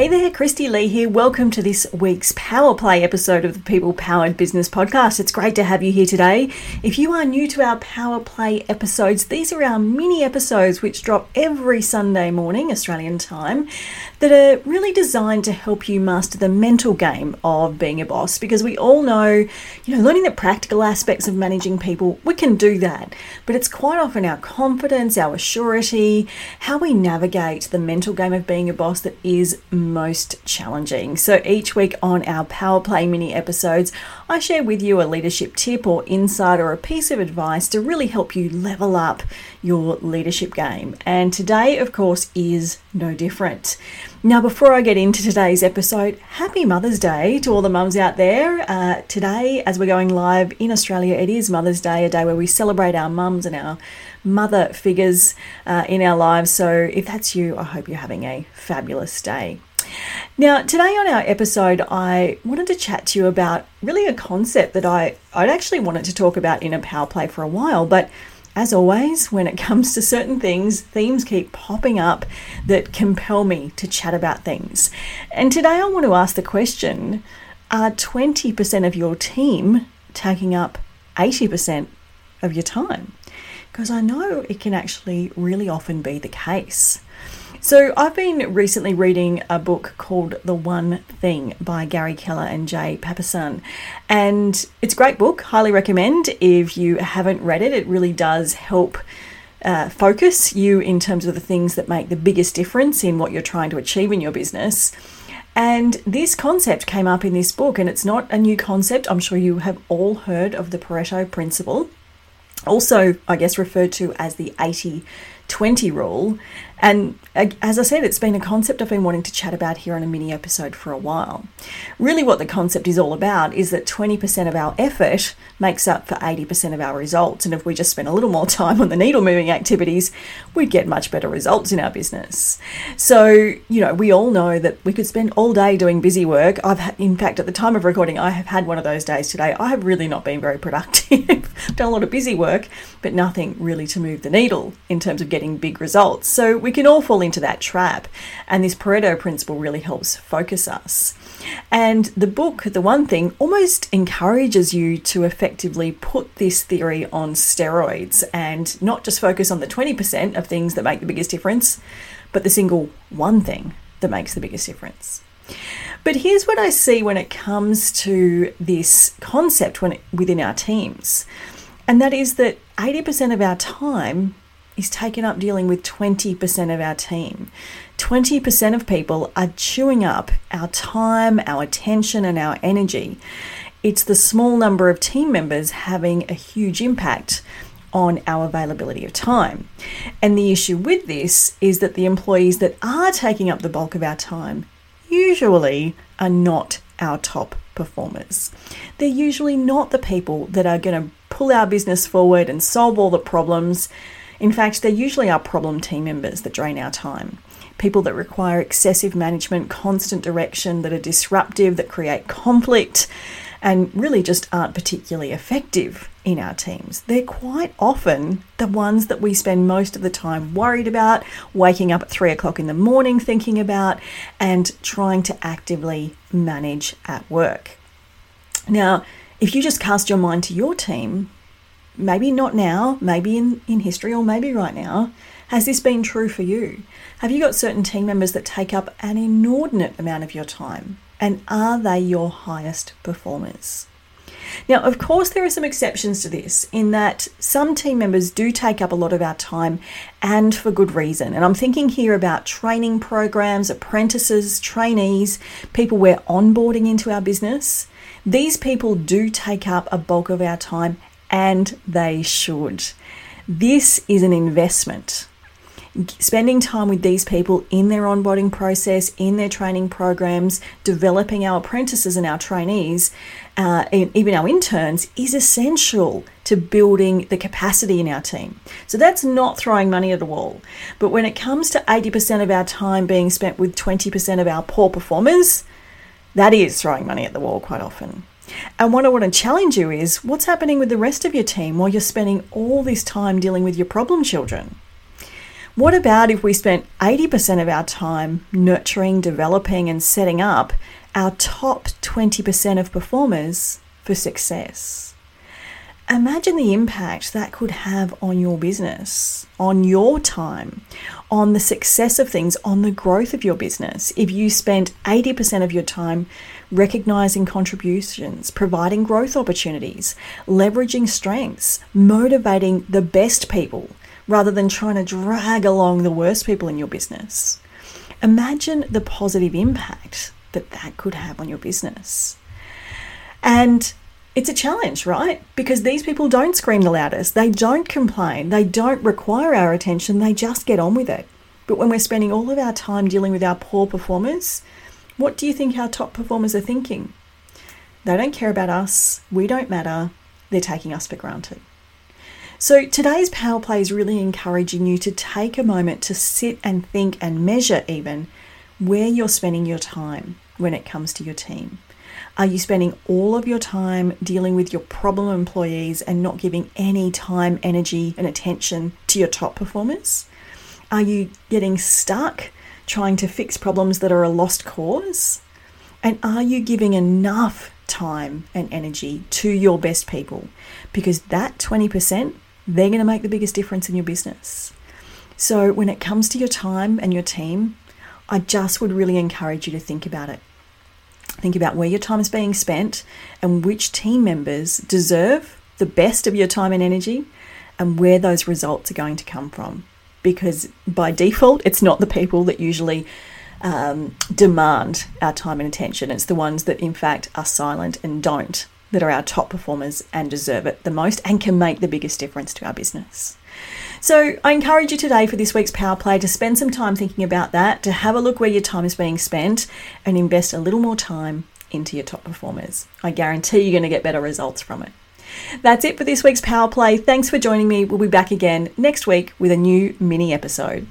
Hey there, Kristy-Lee here. Welcome to this week's Power Play episode of the People Powered Business Podcast. It's great to have you here today. If you are new to our Power Play episodes, these are our mini episodes which drop every Sunday morning, Australian time, that are really designed to help you master the mental game of being a boss because we all know, you know, learning the practical aspects of managing people, we can do that. But it's quite often our confidence, our surety, how we navigate the mental game of being a boss that is most challenging. So each week on our Power Play mini episodes, I share with you a leadership tip or insight or a piece of advice to really help you level up your leadership game. And today, of course, is no different. Now, before I get into today's episode, happy Mother's Day to all the mums out there. Uh, today, as we're going live in Australia, it is Mother's Day, a day where we celebrate our mums and our mother figures uh, in our lives. So, if that's you, I hope you're having a fabulous day. Now, today on our episode, I wanted to chat to you about really a concept that I, I'd actually wanted to talk about in a power play for a while, but as always, when it comes to certain things, themes keep popping up that compel me to chat about things. And today I want to ask the question Are 20% of your team taking up 80% of your time? Because I know it can actually really often be the case. So, I've been recently reading a book called The One Thing by Gary Keller and Jay Papasan. And it's a great book, highly recommend. If you haven't read it, it really does help uh, focus you in terms of the things that make the biggest difference in what you're trying to achieve in your business. And this concept came up in this book, and it's not a new concept. I'm sure you have all heard of the Pareto Principle, also, I guess, referred to as the 80 20 rule. And uh, as I said, it's been a concept I've been wanting to chat about here on a mini episode for a while. Really, what the concept is all about is that 20% of our effort makes up for 80% of our results. And if we just spend a little more time on the needle moving activities, we'd get much better results in our business. So, you know, we all know that we could spend all day doing busy work. I've, in fact, at the time of recording, I have had one of those days today. I have really not been very productive. Done a lot of busy work, but nothing really to move the needle in terms of getting big results. So, we can all fall into that trap. And this Pareto principle really helps focus us. And the book, The One Thing, almost encourages you to effectively put this theory on steroids and not just focus on the 20% of things that make the biggest difference, but the single one thing that makes the biggest difference. But here's what I see when it comes to this concept when within our teams, and that is that 80% of our time is taken up dealing with 20% of our team. 20% of people are chewing up our time, our attention, and our energy. It's the small number of team members having a huge impact on our availability of time. And the issue with this is that the employees that are taking up the bulk of our time usually are not our top performers. They're usually not the people that are going to pull our business forward and solve all the problems in fact, they're usually are problem team members that drain our time. People that require excessive management, constant direction, that are disruptive, that create conflict, and really just aren't particularly effective in our teams. They're quite often the ones that we spend most of the time worried about, waking up at three o'clock in the morning thinking about, and trying to actively manage at work. Now, if you just cast your mind to your team, maybe not now, maybe in, in history, or maybe right now, has this been true for you? Have you got certain team members that take up an inordinate amount of your time? And are they your highest performers? Now, of course, there are some exceptions to this in that some team members do take up a lot of our time and for good reason. And I'm thinking here about training programs, apprentices, trainees, people we're onboarding into our business. These people do take up a bulk of our time and they should. This is an investment. Spending time with these people in their onboarding process, in their training programs, developing our apprentices and our trainees, uh, and even our interns, is essential to building the capacity in our team. So that's not throwing money at the wall. But when it comes to 80% of our time being spent with 20% of our poor performers, that is throwing money at the wall quite often. And what I want to challenge you is what's happening with the rest of your team while you're spending all this time dealing with your problem children? What about if we spent 80% of our time nurturing, developing, and setting up our top 20% of performers for success? Imagine the impact that could have on your business, on your time, on the success of things, on the growth of your business. If you spent 80% of your time recognizing contributions, providing growth opportunities, leveraging strengths, motivating the best people rather than trying to drag along the worst people in your business. Imagine the positive impact that that could have on your business. And it's a challenge, right? Because these people don't scream the loudest, they don't complain, they don't require our attention, they just get on with it. But when we're spending all of our time dealing with our poor performers, what do you think our top performers are thinking? They don't care about us, we don't matter, they're taking us for granted. So today's power play is really encouraging you to take a moment to sit and think and measure even where you're spending your time when it comes to your team. Are you spending all of your time dealing with your problem employees and not giving any time, energy, and attention to your top performers? Are you getting stuck trying to fix problems that are a lost cause? And are you giving enough time and energy to your best people? Because that 20%, they're going to make the biggest difference in your business. So, when it comes to your time and your team, I just would really encourage you to think about it. Think about where your time is being spent and which team members deserve the best of your time and energy and where those results are going to come from. Because by default, it's not the people that usually um, demand our time and attention. It's the ones that, in fact, are silent and don't that are our top performers and deserve it the most and can make the biggest difference to our business. So I encourage you today for this week's Power Play to spend some time thinking about that, to have a look where your time is being spent and invest a little more time into your top performers. I guarantee you're going to get better results from it. That's it for this week's Power Play. Thanks for joining me. We'll be back again next week with a new mini episode.